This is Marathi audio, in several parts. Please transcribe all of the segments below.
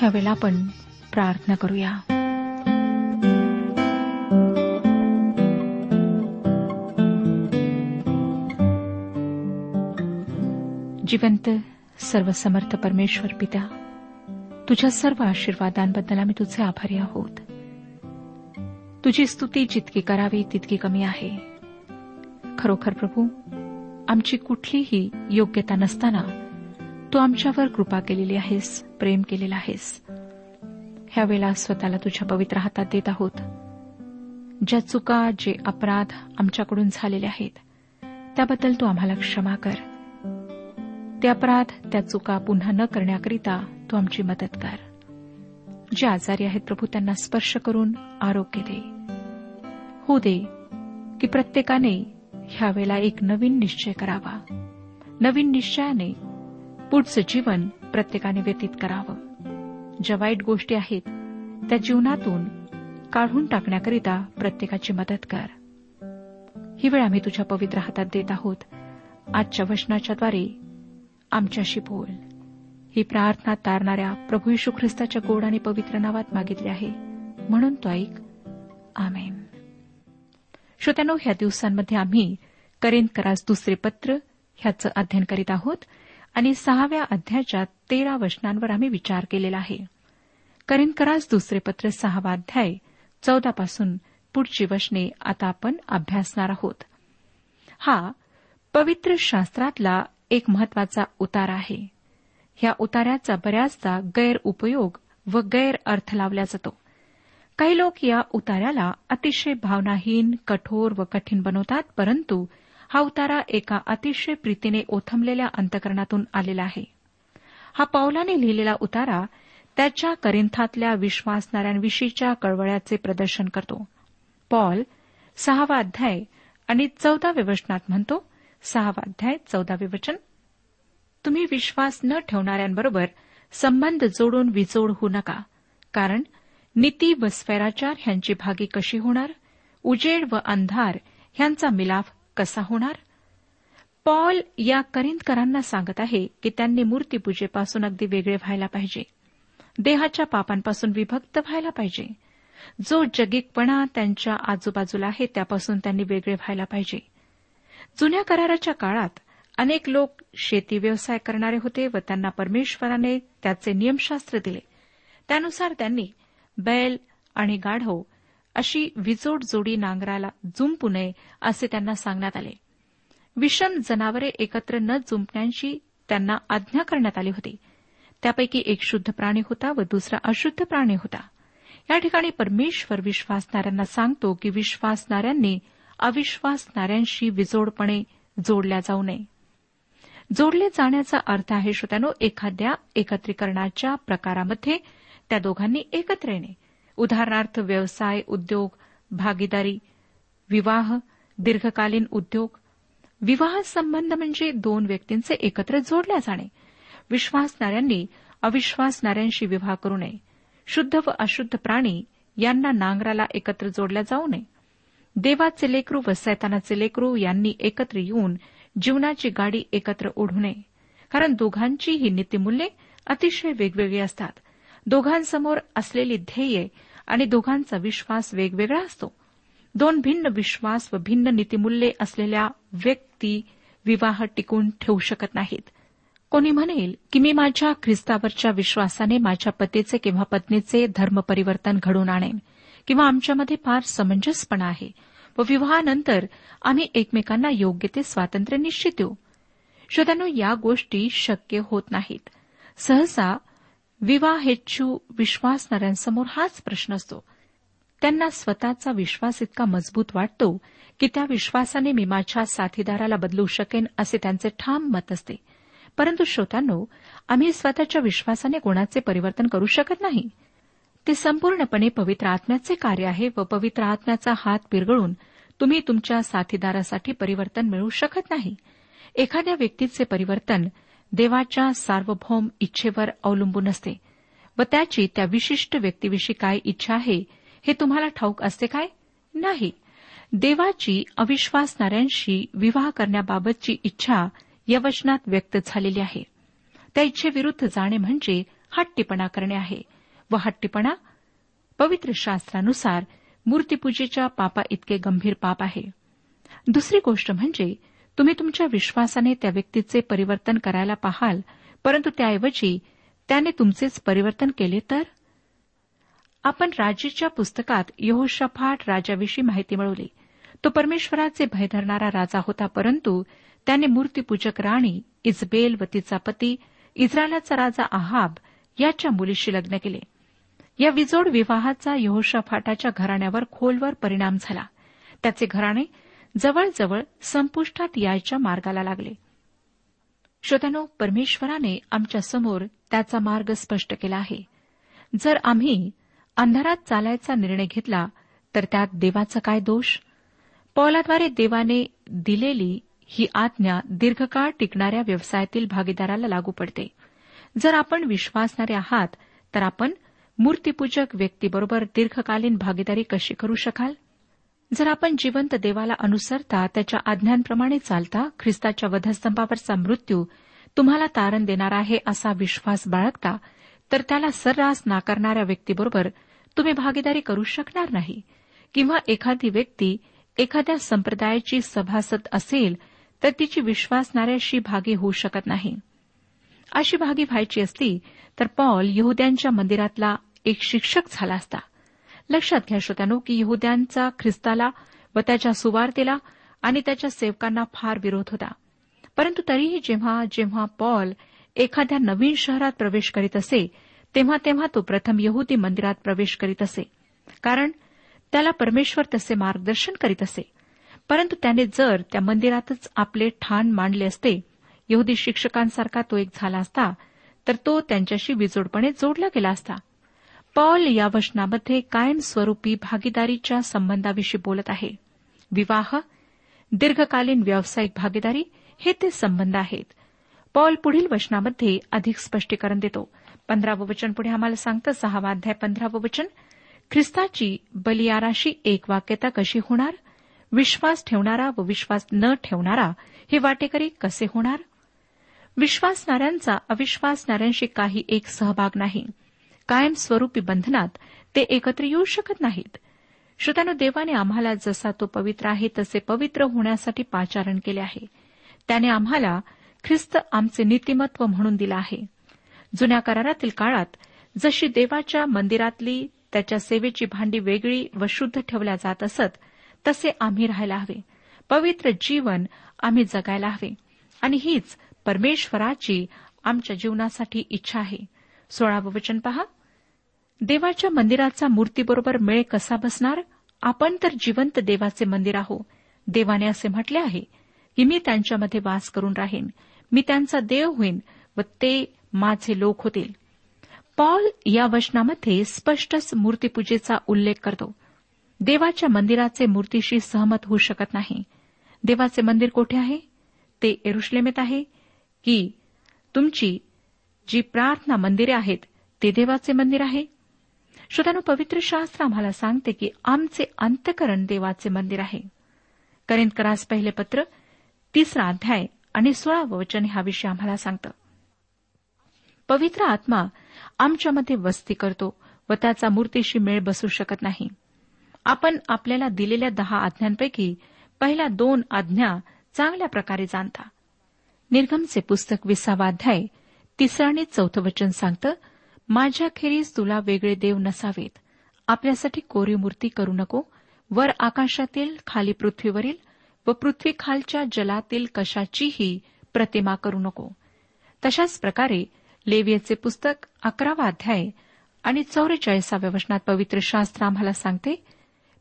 ह्यावेळेला आपण प्रार्थना करूया. जिवंत सर्वसमर्थ परमेश्वर पिता तुझ्या सर्व आशीर्वादांबद्दल आम्ही तुझे आभारी आहोत. तुझी स्तुती जितकी करावी तितकी कमी आहे. खरोखर प्रभू आमची कुठलीही योग्यता नसताना तू आमच्यावर कृपा केलेली आहेस प्रेम केलेला आहेस. ह्यावेळेला स्वतःला तुझ्या पवित्र हातात देत आहोत. ज्या चुका जे अपराध आमच्याकडून झालेले आहेत त्याबद्दल तू आम्हाला क्षमा कर. ते अपराध त्या चुका पुन्हा न करण्याकरिता तू आमची मदत कर. जे आजारी आहेत प्रभू त्यांना स्पर्श करून आरोग्य दे. हो दे की प्रत्येकाने ह्यावेळेला एक नवीन निश्चय करावा. नवीन निश्चयाने पुढचं जीवन प्रत्येकाने व्यतीत करावं. ज्या वाईट गोष्टी आहेत त्या जीवनातून काढून टाकण्याकरिता प्रत्येकाची मदत कर. ही वेळ आम्ही तुझ्या पवित्र हातात देत आहोत. आजच्या वचनाच्याद्वारे आमच्याशी बोल. ही प्रार्थना तारणाऱ्या प्रभू यशू ख्रिस्ताच्या गोड आणि पवित्र नावात मागितली आहे. म्हणून तो ऐक. आमेन. श्रोत्यानो ह्या दिवसांमध्ये आम्ही करेन करास दुसरे पत्र ह्याचं अध्ययन करीत आहोत आणि सहाव्या अध्यायाच्या तेरा वचनांवर आम्ही विचार केलेला आहे. करेन करास दुसरे पत्र सहावा अध्याय चौदापासून पुढची वचने आता आपण अभ्यासणार आहोत. हा पवित्र शास्त्रातला एक महत्त्वाचा उतार आहे. ह्या उतार्याचा बऱ्याचदा गैरउपयोग व गैरअर्थ लावला जातो. काही लोक या उतार्याला अतिशय भावनाहीन कठोर व कठीण बनवतात परंतु हा उतारा एका अतिशय प्रीतीने ओथमलेल्या अंतकरणातून आलेला आहे. हा पावलाने लिहिलेला उतारा त्याच्या करिंथातल्या विश्वासणाऱ्यांविषयीच्या कळवळ्याचे प्रदर्शन करतो. पॉल सहावा अध्याय आणि चौदाव्या वचनात म्हणतो सहावा अध्याय चौदावे वचन. तुम्ही विश्वास न ठेवणाऱ्यांबरोबर संबंध जोडून विजोड होऊ नका कारण नीती व स्वैराचार ह्यांची भागी कशी होणार? उजेड व अंधार ह्यांचा मिलाफ कसा होणार? पॉल या करिंदकरांना सांगत आहे की त्यांनी मूर्तीपूजेपासून अगदी वेगळे व्हायला पाहिजे. देहाच्या पापांपासून विभक्त व्हायला पाहिजे. जो जगिकपणा त्यांच्या आजूबाजूला आहे त्यापासून त्यांनी वेगळे व्हायला पाहिजे. जुन्या कराराच्या काळात अनेक लोक शेती व्यवसाय करणारे होते व त्यांना परमेश्वराने त्याचे नियमशास्त्र दिले. त्यानुसार त्यांनी बैल आणि गाढव अशी विजोड जोडी नांगराला जुंपू नये असे त्यांना सांगण्यात आले. विषम जनावरे एकत्र न जुंपण्याची त्यांना आज्ञा करण्यात आली होती. त्यापैकी एक शुद्ध प्राणी होता व दुसरा अशुद्ध प्राणी होता. या ठिकाणी परमेश्वर विश्वासणाऱ्यांना सांगतो की विश्वासणाऱ्यांनी अविश्वासणाऱ्यांशी विजोडपणे जोडल्या जाऊ नये. जोडले जाण्याचा अर्थ आहे श्रोत्यानो एखाद्या एकत्रीकरणाच्या प्रकारामध्ये त्या दोघांनी एकत्र येणे. उदाहरणार्थ व्यवसाय उद्योग भागीदारी विवाह दीर्घकालीन उद्योग. विवाह संबंध म्हणजे दोन व्यक्तींचे एकत्र जोडल्या जाणे. विश्वासणाऱ्यांनी अविश्वासणाऱ्यांशी विवाह करू नये. शुद्ध व अशुद्ध प्राणी यांना नांगराला एकत्र जोडल्या जाऊ नये. देवाचे लेकरू व सैतानाचे लेकरू यांनी एकत्र येऊन जीवनाची गाडी एकत्र ओढू नये. कारण दोघांची ही नीतिमूल्ये अतिशय वेगवेगळी असतात. दोघांसमोर असलेली ध्येय आणि दोघांचा विश्वास वेगवेगळा असतो. दोन भिन्न विश्वास व भिन्न नीतिमूल्ये असलेल्या व्यक्ती विवाह टिकून ठेवू शकत नाहीत. कोणी म्हणेल की मी माझ्या ख्रिस्तावरच्या विश्वासाने माझ्या पतीचे किंवा पत्नीचे धर्मपरिवर्तन घडून आणेन किंवा आमच्यामध्ये फार समंजसपणा आहे. व विवाहानंतर आम्ही एकमेकांना योग्य ते स्वातंत्र्य निश्चित देऊ. श्रोत्यानो या गोष्टी शक्य होत नाहीत. सहसा विवाहेच्छू विश्वासणाऱ्यांसमोर हाच प्रश्न असतो. त्यांना स्वतःचा विश्वास इतका मजबूत वाटतो की त्या विश्वासाने मी माझ्या साथीदाराला बदलू शकेन असे त्यांचे ठाम मत असते. परंतु श्रोत्यांनो आम्ही स्वतःच्या विश्वासाने कोणाचे परिवर्तन करू शकत नाही. ते संपूर्णपणे पवित्र आत्म्याचे कार्य आहे व पवित्र आत्म्याचा हात पिरगळून तुम्ही तुमच्या साथीदारासाठी परिवर्तन मिळू शकत नाही. एखाद्या व्यक्तीचे परिवर्तन देवाच्या सार्वभौम इच्छेवर अवलंबून असते व त्याची त्या विशिष्ट व्यक्तीविषयी काय इच्छा आहे हे तुम्हाला ठाऊक असते काय? नाही. देवाची अविश्वासणाऱ्यांशी विवाह करण्याबाबतची इच्छा या वचनात व्यक्त झालेली आहे. त्या इच्छेविरुद्ध जाणे म्हणजे हट्टीपणा करणे आहे. व हट्टीपणा पवित्र शास्त्रानुसार मूर्तीपूजेच्या पापा इतके गंभीर पाप आहे. दुसरी गोष्ट म्हणजे तुम्ही तुमच्या विश्वासाने त्या व्यक्तीचे परिवर्तन करायला पाहाल परंतु त्याऐवजी त्याने तुमचेच परिवर्तन केले तर? आपण राजेच्या पुस्तकात यहोशफाट राजाविषयी माहिती मिळवली. तो परमेश्वराचे भय धरणारा राजा होता परंतु त्याने मूर्तीपूजक राणी इजबेल व तिचा पती इस्रायलाचा राजा आहाब याच्या मुलीशी लग्न केले. या विजोड विवाहाचा यहोशाफाटाच्या घराण्यावर खोलवर परिणाम झाला. त्याचे घराणे जवळजवळ संपुष्टात यायच्या मार्गाला लागले. श्रोत्यानो परमेश्वराने आमच्यासमोर त्याचा मार्ग स्पष्ट केला आहे. जर आम्ही अंधारात चालायचा निर्णय घेतला तर त्यात देवाचा काय दोष? पौलाद्वारे देवाने दिलेली ही आज्ञा दीर्घकाळ टिकणाऱ्या व्यवसायातील भागीदाराला लागू पडते. जर आपण विश्वासणारे आहात तर आपण मूर्तीपूजक व्यक्तीबरोबर दीर्घकालीन भागीदारी कशी करू शकाल? जर आपण जिवंत देवाला अनुसरता त्याच्या आज्ञांप्रमाणे चालता ख्रिस्ताच्या वधस्तंभावरचा मृत्यू तुम्हाला तारण देणार आहे असा विश्वास बाळगता तर त्याला सर्रास नाकारणाऱ्या व्यक्तीबरोबर तुम्ही भागीदारी करू शकणार नाही. किंवा एखादी व्यक्ती एखाद्या संप्रदायाची सभासद असेल तर तिची विश्वासणाऱ्याशी भागी होऊ शकत नाही. अशी भागी व्हायची असती तर पॉल यहद्यांच्या मंदिरातला एक शिक्षक झाला असता. लक्षात घ्या श्रोत्यानो की यहुद्यांचा ख्रिस्ताला व त्याच्या सुवार्तेला आणि त्याच्या सेवकांना फार विरोध होता. परंतु तरीही जेव्हा जेव्हा पॉल एखाद्या नवीन शहरात प्रवेश करीत असे तेव्हा तेव्हा तो प्रथम यहुदी मंदिरात प्रवेश करीत असे. कारण त्याला परमेश्वर तसे मार्गदर्शन करीत असे. परंतु त्याने जर त्या मंदिरातच आपले ठाण मांडले असते यहुदी शिक्षकांसारखा तो एक झाला असता तर तो त्यांच्याशी विजोडपणे जोडला गेला असता. पॉल या वचनामध्ये कायमस्वरूपी भागीदारीच्या संबंधाविषयी बोलत आहे. विवाह दीर्घकालीन व्यावसायिक भागीदारी हे ते संबंध आहेत. पॉल पुढील वचनामध्ये अधिक स्पष्टीकरण देतो. पंधरावं वचन पुढे आम्हाला सांगतं सहावा अध्याय पंधरावं वचन. ख्रिस्ताची बलियाराशी एक वाक्यता कशी होणार? विश्वास ठेवणारा व विश्वास न ठेवणारा हे वाटेकरी कसे होणार? विश्वासणाऱ्यांचा अविश्वासणाऱ्यांशी काही एक सहभाग नाही. कायमस्वरूपी बंधनात ते एकत्र येऊ शकत नाहीत. श्रोत्यानो देवाने आम्हाला जसा तो पवित्र आहे तसे पवित्र होण्यासाठी पाचारण केले आहे. त्याने आम्हाला ख्रिस्त आमचे नीतिमत्व म्हणून दिलं आहे. जुन्या करारातील काळात जशी देवाच्या मंदिरातली त्याच्या सेवेची भांडी वेगळी व शुद्ध ठेवल्या जात असत तसे आम्ही राहायला हवे. पवित्र जीवन आम्ही जगायला हवे. आणि हीच परमेश्वराची आमच्या जीवनासाठी इच्छा आहे. सोळावं वचन पहा. देवाच्या मंदिराचा मूर्तीबरोबर मेळ कसा बसणार? आपण तर जिवंत देवाचे मंदिर आहो. देवाने असे म्हटले आहे की मी त्यांच्यामध्ये वास करून राहीन. मी त्यांचा देव होईन व ते माझे लोक होतील. पॉल या वचनामध्ये स्पष्टच मूर्तीपूजेचा उल्लेख करतो. देवाच्या मंदिराचे मूर्तीशी सहमत होऊ शकत नाही. देवाचे मंदिर कोठे आहे? ते एरुश्लेमेत आहे की तुमची जी प्रार्थना मंदिरे आहेत ते देवाचे मंदिर आहे? श्रोत्यानो पवित्र शास्त्र आम्हाला सांगते की आमचे अंतकरण देवाचे मंदिर आहे. करिंदकरास पहिले पत्र तिसरा अध्याय आणि सोळावं वचन ह्याविषयी विषय आम्हाला सांगतं. पवित्र आत्मा आमच्यामध्ये वस्ती करतो व त्याचा मूर्तीशी मेळ बसू शकत नाही. आपण आपल्याला दिलेल्या दहा आज्ञांपैकी पहिल्या दोन आज्ञा चांगल्या प्रकारे जाणता. निर्गमचे पुस्तक विसावा अध्याय तिसरं आणि चौथं वचन सांगतं माझ्याखेरीज तुला वेगळे देव नसावेत. आपल्यासाठी कोरीव मूर्ती करू नको. वर आकाशातील खाली पृथ्वीवरील व पृथ्वीखालच्या जलातील कशाचीही प्रतिमा करू नको. तशाच प्रकारे लेवियचे पुस्तक अकरावा अध्याय आणि चौवेचाळीसाव्या वचनात पवित्र शास्त्र आम्हाला सांगते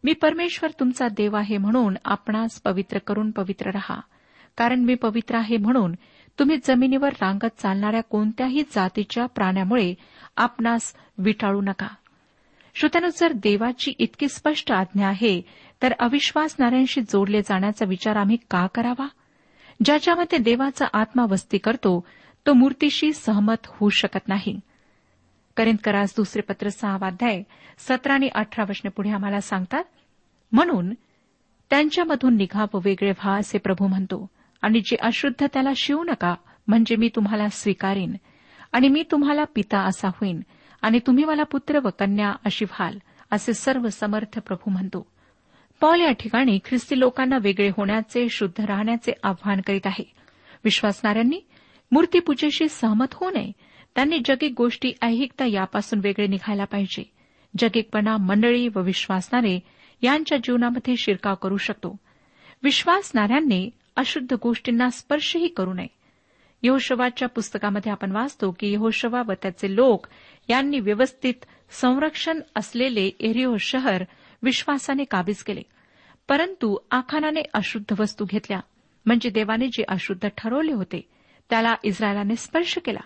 मी परमेश्वर तुमचा देव आहे म्हणून आपणास पवित्र करून पवित्र रहा. कारण मी पवित्र आहे म्हणून तुम्ही जमिनीवर रांगत चालणाऱ्या कोणत्याही जातीच्या प्राण्यामुळे आपणास विटाळू नका. श्रोत्यानं जर देवाची इतकी स्पष्ट आज्ञा आहे तर अविश्वासणाऱ्यांशी जोडले जाण्याचा विचार आम्ही का करावा? ज्याच्यामध्ये देवाचा आत्मा वस्ती करतो तो मूर्तीशी सहमत होऊ शकत नाही. करिंदकरास दुसरे पत्र सहावाध्याय सतरा आणि अठरा वचने पुढे आम्हाला सांगतात म्हणून त्यांच्यामधून निघा वेगळे व्हा असे प्रभू म्हणतो. आणि जे अशुद्ध त्याला शिवू नका म्हणजे मी तुम्हाला स्वीकारीन. आणि मी तुम्हाला पिता असा होईन. आणि तुम्ही मला पुत्र व कन्या अशी व्हाल असे सर्व समर्थ प्रभू म्हणतो. पॉल या ठिकाणी ख्रिस्ती लोकांना वेगळे होण्याचे शुद्ध राहण्याचे आव्हान करीत आहे. विश्वासणाऱ्यांनी मूर्तीपूजेशी सहमत होऊ नये. त्यांनी जगिक गोष्टी ऐहिकता यापासून वेगळे निघायला पाहिजे. जगिकपणा मंडळी व विश्वासणारे यांच्या जीवनामध्ये शिरकाव करू शकतो. विश्वासणाऱ्यांनी अशुद्ध गोष्टींना स्पर्शही करू नये. यहोशवाच्या पुस्तकामध्ये आपण वाचतो की यहोशवा व त्याचे लोक यांनी व्यवस्थित संरक्षण असलेले एरिओ शहर विश्वासाने काबीज केले. परंतु आखानाने अशुद्ध वस्तू घेतल्या. म्हणजे देवाने जे अशुद्ध ठरवले होते त्याला इस्रायलाने स्पर्श केला.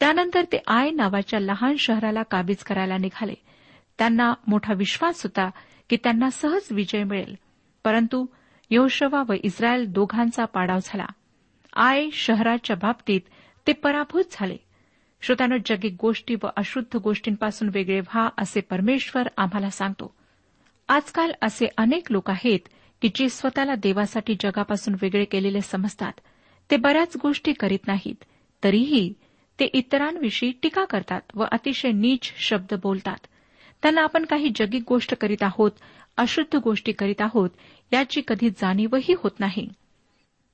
त्यानंतर ते आय नावाच्या लहान शहराला काबीज करायला निघाले. त्यांना मोठा विश्वास होता की त्यांना सहज विजय मिळेल. परंतु योशवा व इस्रायल दोघांचा पाडाव झाला. आय शहराच्या बाबतीत ते पराभूत झाले. श्रोत्यानं जगिक गोष्टी व अशुद्ध गोष्टींपासून वेगळे व्हा असे परमेश्वर आम्हाला सांगतो. आजकाल असे अनेक लोक आहेत की जे स्वतःला देवासाठी जगापासून वेगळे केलेले समजतात. ते बऱ्याच गोष्टी करीत नाहीत तरीही ते इतरांविषयी टीका करतात व अतिशय नीच शब्द बोलतात. त्यांना आपण काही जगिक गोष्ट करीत आहोत अशुद्ध गोष्टी करीत आहोत याची कधी जाणीवही होत नाही.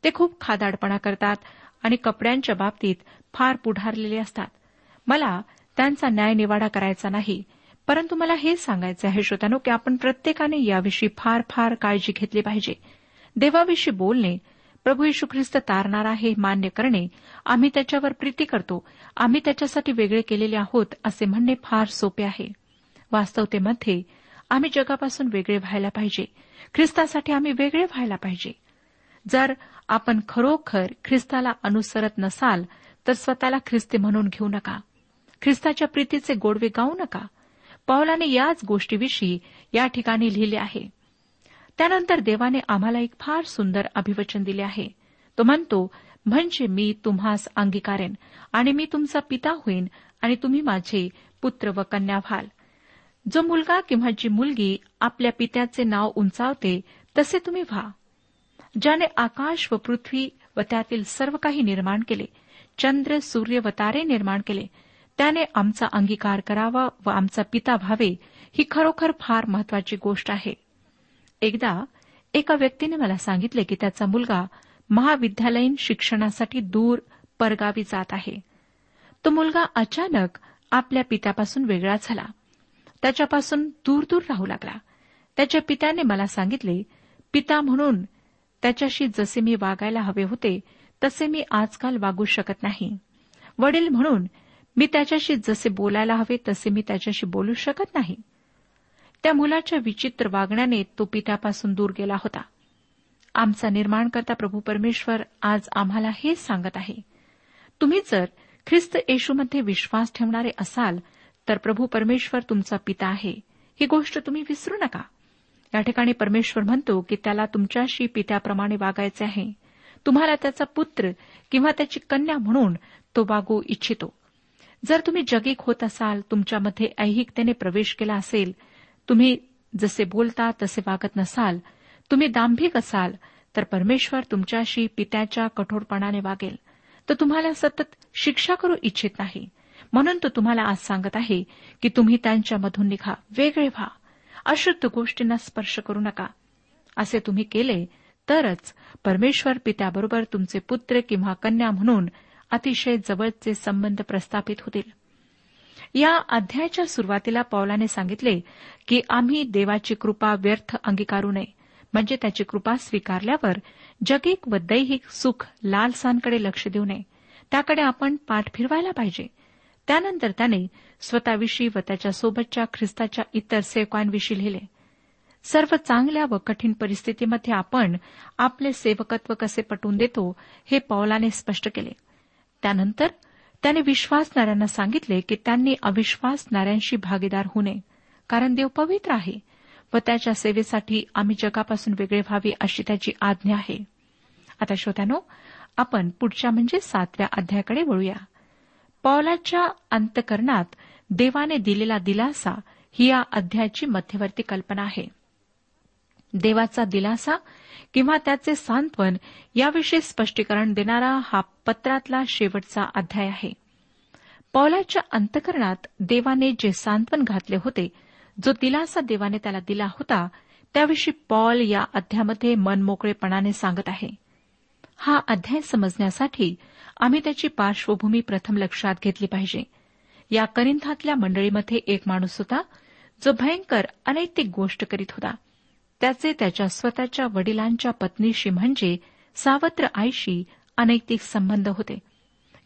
ते खूप खादाडपणा करतात आणि कपड्यांच्या बाबतीत फार पुढारलेले असतात. मला त्यांचा न्यायनिवाडा करायचा नाही परंतु मला हे सांगायचं आहे श्रोत्यानो की आपण प्रत्येकाने याविषयी फार फार काळजी घेतली पाहिजे. देवाविषयी बोलणे प्रभू यशू ख्रिस्त तारणार आहे मान्य करणे आम्ही त्याच्यावर प्रीती करतो आम्ही त्याच्यासाठी वेगळे केलेले आहोत असे म्हणणे फार सोपे आहे. वास्तवतेमध्ये आम्ही जगापासून वेगळे व्हायला पाहिजे. ख्रिस्तासाठी आम्ही वेगळे व्हायला पाहिजे. जर आपण खरोखर ख्रिस्ताला अनुसरत नसाल तर स्वतःला ख्रिस्ती म्हणून घेऊ नका. ख्रिस्ताच्या प्रीतीचे गोडवे गाऊ नका. पावलाने याच गोष्टीविषयी या ठिकाणी लिहिले आहे. त्यानंतर देवाने आम्हाला एक फार सुंदर अभिवचन दिले आहे. तो म्हणतो म्हणजे मी तुम्हास अंगीकारेन आणि मी तुमचा पिता होईन आणि तुम्ही माझे पुत्र व कन्या व्हाल. जो मुलगा किंवा जी मुलगी आपल्या पित्याचे नाव उंचावते तसे तुम्ही व्हा. ज्याने आकाश व पृथ्वी व त्यातील सर्व काही निर्माण केले चंद्र सूर्य व तारे निर्माण केले त्याने आमचा अंगीकार करावा व आमचा पिता व्हावे ही खरोखर फार महत्वाची गोष्ट आहे. एकदा एका व्यक्तीने मला सांगितले की त्याचा मुलगा महाविद्यालयीन शिक्षणासाठी दूर परगावी जात आहे. तो मुलगा अचानक आपल्या पित्यापासून वेगळा झाला. त्याच्यापासून दूर दूर राहू लागला. त्याच्या पित्याने मला सांगितले पिता म्हणून त्याच्याशी जसे मी वागायला हवे होते तसे मी आजकाल वागू शकत नाही. वडील म्हणून मी त्याच्याशी जसे बोलायला हवे तसे मी त्याच्याशी बोलू शकत नाही. त्या मुलाच्या विचित्र वागण्याने तो पित्यापासून दूर गेला होता. आमचा निर्माणकर्ता प्रभू परमेश्वर आज आम्हाला हेच सांगत आहे. तुम्ही जर ख्रिस्त येशूमध्ये विश्वास ठेवणारे असाल तर प्रभू परमेश्वर तुमचा पिता आहे. ही गोष्ट तुम्ही विसरू नका. या ठिकाणी परमेश्वर म्हणतो की त्याला तुमच्याशी पित्याप्रमाणे वागायचे आहे. तुम्हाला त्याचा पुत्र किंवा त्याची कन्या म्हणून तो वागू इच्छितो. जर तुम्ही जगिक होत असाल तुमच्यामध्ये ऐहिकतेने प्रवेश केला असेल तुम्ही जसे बोलता तसे वागत नसाल तुम्ही दांभिक असाल तर परमेश्वर तुमच्याशी पित्याच्या कठोरपणाने वागेल. तर तुम्हाला सतत शिक्षा करू इच्छित नाही म्हणून तो तुम्हाला आज सांगत आहे की तुम्ही त्यांच्यामधून निघा वेगळे व्हा. अशुद्ध गोष्टींना स्पर्श करू नका. असे तुम्ही केले तरच परमेश्वर पित्याबरोबर तुमचे पुत्र किंवा कन्या म्हणून अतिशय जवळचे संबंध प्रस्थापित होतील. या अध्यायाच्या सुरुवातीला पौलाने सांगितले की आम्ही देवाची कृपा व्यर्थ अंगीकारू नये. म्हणजे त्याची कृपा स्वीकारल्यावर जगिक व दैहिक सुख लालसांकडे लक्ष देऊ नये. त्याकडे आपण पाठ फिरवायला पाहिजे. त्यानंतर त्याने स्वतःविषयी व त्याच्यासोबतच्या ख्रिस्ताच्या इतर सेवकांविषयी लिहिले. सर्व चांगल्या व कठीण परिस्थितीमध्ये आपण आपले सेवकत्व कसे पटवून देतो हे पौलाने स्पष्ट केले. त्यानंतर त्याने विश्वासणाऱ्यांना सांगितले की त्यांनी अविश्वासणाऱ्यांशी भागीदार होऊ नये कारण देव पवित्र आहे व त्याच्या सेवेसाठी आम्ही जगापासून वेगळे व्हावे अशी त्याची आज्ञा आहे. आता श्रोत्यानो आपण पुढच्या म्हणजे सातव्या अध्यायाकडे वळूया. पौलाच्या अंतकरणात देवाने दिलेला दिलासा ही या अध्यायाची मध्यवर्ती कल्पना आहे. देवाचा दिलासा किंवा त्याचे सांत्वन याविषयी स्पष्टीकरण देणारा हा पत्रातला शेवटचा अध्याय आहे. पौलाच्या अंतकरणात देवाने जे सांत्वन घातले होते जो दिलासा देवाने त्याला दिला होता त्याविषयी पॉल या अध्यामध्ये मनमोकळेपणाने सांगत आहे. हा अध्याय समजण्यासाठी आम्ही त्याची पार्श्वभूमी प्रथम लक्षात घेतली पाहिजे. या करिंथातल्या मंडळीमध्ये एक माणूस होता जो भयंकर अनैतिक गोष्ट करीत होता. त्याचे त्याच्या स्वतःच्या वडिलांच्या पत्नीशी म्हणजे सावत्र आईशी अनैतिक संबंध होते.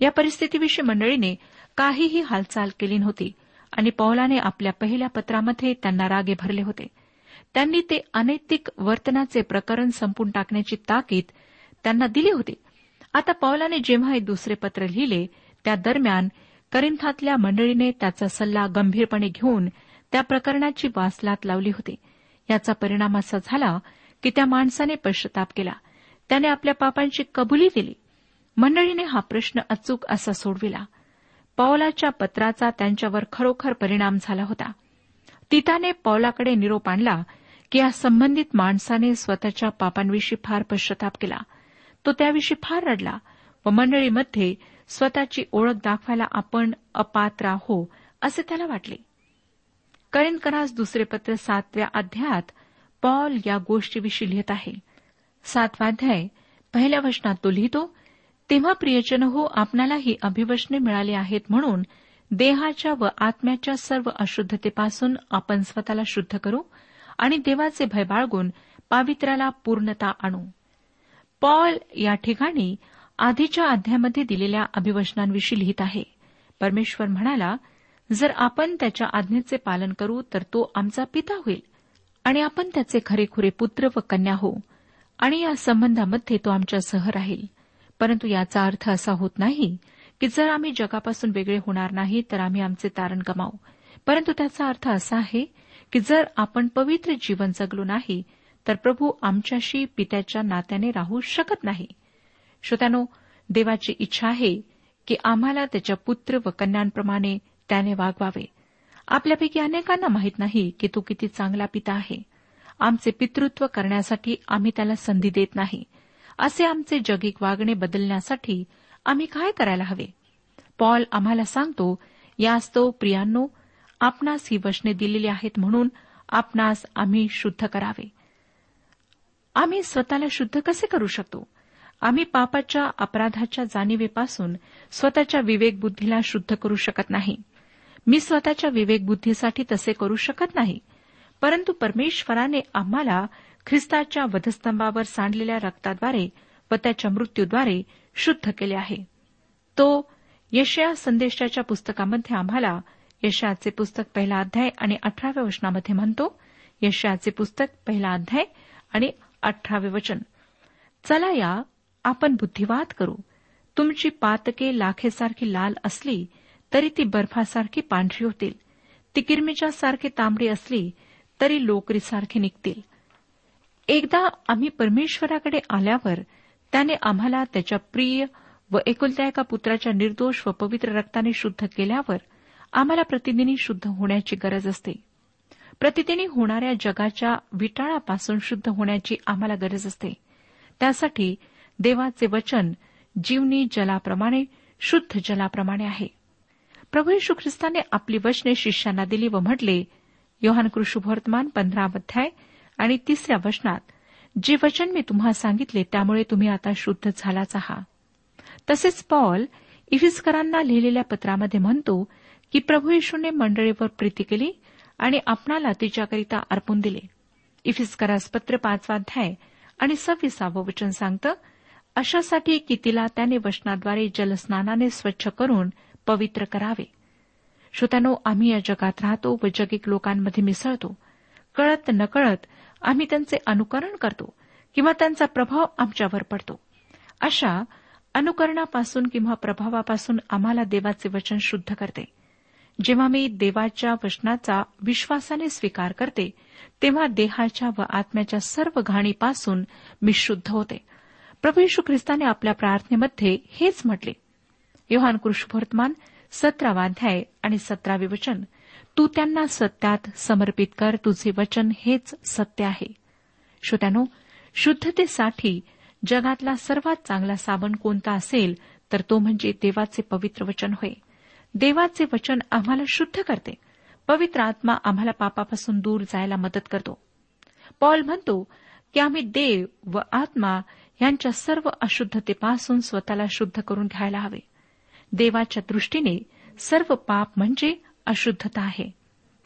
या परिस्थितीविषयी मंडळीने काहीही हालचाल केली नव्हती आणि पौलाने आपल्या पहिल्या पत्रामध्ये त्यांना रागे भरले होते. त्यांनी ते अनैतिक वर्तनाचे प्रकरण संपून टाकण्याची ताकीद त्यांना दिली होती. आता पौलाने जेव्हा हे दुसरे पत्र लिहिले त्या दरम्यान करिंथातल्या मंडळीने त्याचा सल्ला गंभीरपणे घेऊन त्या प्रकरणाची वासलात लावली होती. याचा परिणाम असा झाला की त्या माणसाने पश्चाताप केला. त्याने आपल्या पापांची कबुली दिली. मंडळीने हा प्रश्न अचूक असा सोडविला. पौलाच्या पत्राचा त्यांच्यावर खरोखर परिणाम झाला होता. तिताने पौलाकडे निरोप आणला की या संबंधित माणसाने स्वतःच्या पापांविषयी फार पश्चाताप केला. तो त्याविषयी फार रडला व मंडळीमध्ये स्वतःची ओळख दाखवायला आपण अपात्र आहो असे त्याला वाटले. करिंदकरास दुसरे पत्र सातव्या अध्यायात पॉल या गोष्टीविषयी लिहित आहे. सातवा अध्याय पहिल्या वचनात तो लिहितो तेव्हा प्रियजन हो आपणाला ही अभिवचने मिळाली आहेत म्हणून देहाच्या व आत्म्याच्या सर्व अशुद्धतेपासून आपण स्वतःला शुद्ध करू आणि देवाचे भय बाळगून पावित्र्याला पूर्णता आणू. पॉल या ठिकाणी आधीच्या अध्यामध्ये दिलेल्या अभिवचनांविषयी लिहित आहे. परमेश्वर म्हणाला जर आपण त्याच्या आज्ञेचे पालन करू तर तो आमचा पिता होईल आणि आपण त्याचे खरेखुरे पुत्र व कन्या हो आणि या संबंधामध्ये तो आमच्यासह राहील. परंतु याचा अर्थ असा होत नाही की जर आम्ही जगापासून वेगळे होणार नाही तर आम्ही आमचे तारण गमावू. परंतु त्याचा अर्थ असा आहे की जर आपण पवित्र जीवन जगलो नाही तर प्रभू आमच्याशी पित्याच्या नात्याने राहू शकत नाही. श्रोत्यानो देवाची इच्छा आहे की आम्हाला त्याच्या पुत्र व कन्यांप्रमाणे त्याने वागवावे. आपल्यापैकी अनेकांना माहीत नाही की तो किती चांगला पिता आहे. आमचे पितृत्व करण्यासाठी आम्ही त्याला संधी देत नाही. असे आमचे जगिक वागणे बदलण्यासाठी आम्ही काय करायला हवे? पॉल आम्हाला सांगतो यास्तव प्रियांनो आपणास ही वचने दिलेली आहेत म्हणून आपणास आम्ही शुद्ध करावे. आम्ही स्वतःला शुद्ध कसे करू शकतो? आम्ही पापाच्या अपराधाच्या जाणीवेपासून स्वतःच्या विवेकबुद्धीला शुद्ध करू शकत नाही. मी स्वतःच्या विवेकबुद्धीसाठी तसे करू शकत नाही. परंतु परमेश्वराने आम्हाला ख्रिस्ताच्या वधस्तंभावर सांडलेल्या रक्ताद्वारे व त्याच्या मृत्यूद्वारे शुद्ध केले आहे. तो यशया संदेशाच्या पुस्तकामध्ये आम्हाला यशयाचे पुस्तक पहिला अध्याय आणि अठराव्या वचनामध्ये म्हणतो यशयाचे पुस्तक पहिला अध्याय आणि अठरावे वचन. चला या आपण बुद्धिवाद करू. तुमची पातके लाखेसारखी लाल असली तरी ती बर्फासारखी पांढरी होतील. ती किरमीच्या सारखी तांबडी असली तरी लोकरीसारखी निघतील. एकदा आम्ही परमेश्वराकडे आल्यावर त्याने आम्हाला त्याच्या प्रिय व एकुलत्या एका पुत्राच्या निर्दोष व पवित्र रक्ताने शुद्ध केल्यावर आम्हाला प्रतिदिनी शुद्ध होण्याची गरज असते. प्रतिदिनी होणाऱ्या जगाच्या विटाळापासून शुद्ध होण्याची आम्हाला गरज असते. त्यासाठी देवाचे वचन जीवनी जलाप्रमाणे शुद्ध जलाप्रमाणे आहे. प्रभू यशू ख्रिस्ताने आपली वचने शिष्यांना दिली व म्हटले योहान कृषुभवर्तमान पंधरा अध्याय आणि तिसऱ्या वचनात जे वचन मी तुम्हाला सांगितले त्यामुळे तुम्ही आता शुद्ध झालाच आहात. तसेच पॉल इफिस्करांना लिहिलेल्या पत्रामध्ये म्हणतो की प्रभू येशूने मंडळीवर प्रीती केली आणि आपणाला तिच्याकरिता अर्पून दिले. इफिस्करास पत्र पाचवाध्याय आणि सव्वीसावं वचन सांगतं अशासाठी की तिला त्याने वचनाद्वारे जलस्नानाने स्वच्छ करून पवित्र करावे. श्रोत्यानो आम्ही या जगात राहतो व जगिक लोकांमध्ये मिसळतो. कळत नकळत आम्ही त्यांचे अनुकरण करतो किंवा त्यांचा प्रभाव आमच्यावर पडतो. अशा अनुकरणापासून किंवा प्रभावापासून आम्हाला देवाचे वचन शुद्ध करते. जेव्हा मी देवाच्या वचनाचा विश्वासाने स्वीकार करते तेव्हा देहाच्या व आत्म्याच्या सर्व घाणीपासून मी शुद्ध होते. प्रभू यशू ख्रिस्ताने आपल्या प्रार्थनेमध्ये हेच म्हटले. योहान कृष्णवर्तमान सतरावाध्याय आणि सतरावे वचन. तू त्यांना सत्यात समर्पित कर तुझे वचन हेच सत्य आहे. श्रोत्यानो शुद्धतेसाठी जगातला सर्वात चांगला साबण कोणता असेल तर तो म्हणजे देवाचे पवित्र वचन होय. देवाचे वचन आम्हाला शुद्ध करते. पवित्र आत्मा आम्हाला पापापासून दूर जायला मदत करतो. पॉल म्हणतो की आम्ही देव व आत्मा यांच्या सर्व अशुद्धतेपासून स्वतःला शुद्ध करून घ्यायला हवे. देवाच्या दृष्टीने सर्व पाप म्हणजे अशुद्धता आहे.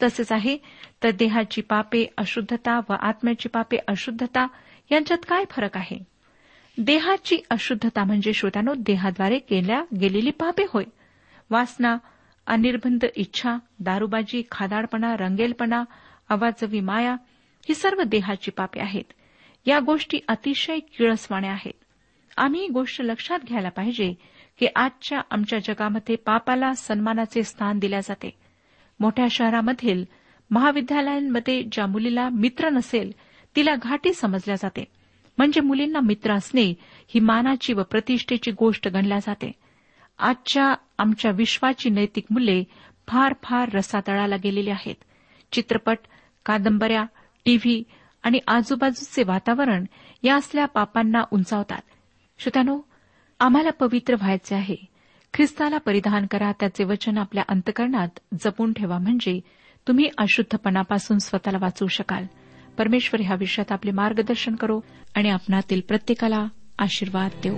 तसेच आहे तर देहाची पापे अशुद्धता व आत्म्याची पापे अशुद्धता यांच्यात काय फरक आहे? देहाची अशुद्धता म्हणजे श्रोत्यानो देहाद्वारे केल्या गेलेली पापे होय. वासना अनिर्बंध इच्छा दारूबाजी खादाडपणा रंगेलपणा अवाजवी माया ही सर्व देहाची पापे आहेत. या गोष्टी अतिशय किळसवाण्या आहेत. आम्ही ही गोष्ट लक्षात घ्यायला पाहिजे की आजच्या आमच्या जगामध्ये पापाला सन्मानाचे स्थान दिल्या जाते. मोठ्या शहरामधील महाविद्यालयांमध्ये ज्या मुलीला मित्र नसेल तिला घाटी समजल्या जाते. म्हणजे मुलींना मित्र असणे ही मानाची व प्रतिष्ठेची गोष्ट गणल्या जाते. आजच्या आमच्या विश्वाची नैतिक मूल्ये फार फार रसातळाला गेलेली आहेत. चित्रपट कादंबऱ्या टीव्ही आणि आजूबाजूचे वातावरण या असल्या पापांना उंचावतात. श्रोत्यानो आम्हाला पवित्र व्हायचे आहे. ख्रिस्ताला परिधान करा त्याचे वचन आपल्या अंतकरणात जपून ठेवा म्हणजे तुम्ही अशुद्धपणापासून स्वतःला वाचवू शकाल. परमेश्वर ह्या विषयात आपले मार्गदर्शन करो आणि आपणातील प्रत्येकाला आशीर्वाद देऊ.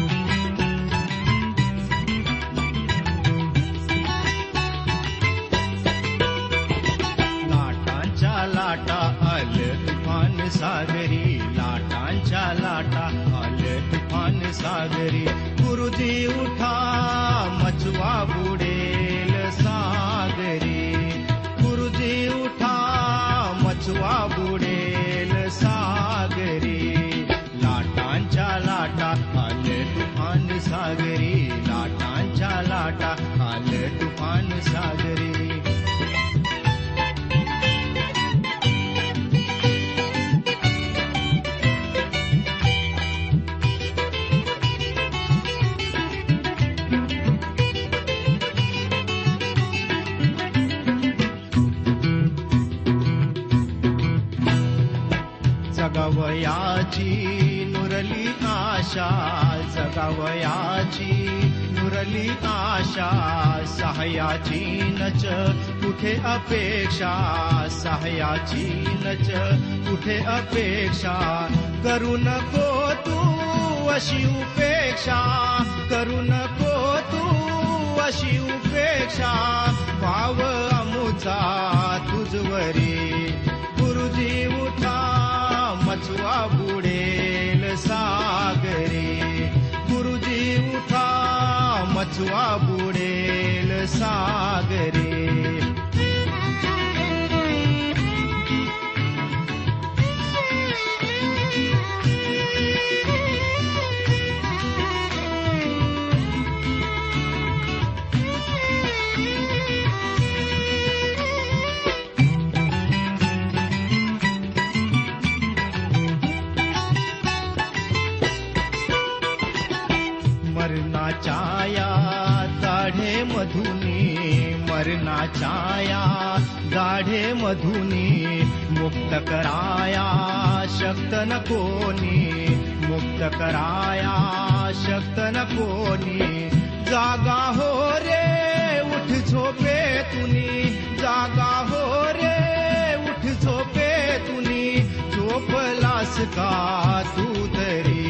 सागरी लाटांच्या लाटा आल तुफान सागरी जगावयाची नुरली आशा जगावयाची नुरली आशा सहायाची नच कुठे अपेक्षा सहायाची नच कुठे अपेक्षा? करू नको तू अशी उपेक्षा करू नको तू अशी उपेक्षा भाव अमुचा तुझवरी. सागरी। गुरुजी उठा मचवा बुडेल सागरी छाया गाढे मधुनी मुक्त कराया शक्त न कोणी मुक्त कराया शक्त न कोणी. जागा हो रे उठ झोपे तुनी. जागा हो रे उठ झोपे तुनी. झोपलास का तू तरी?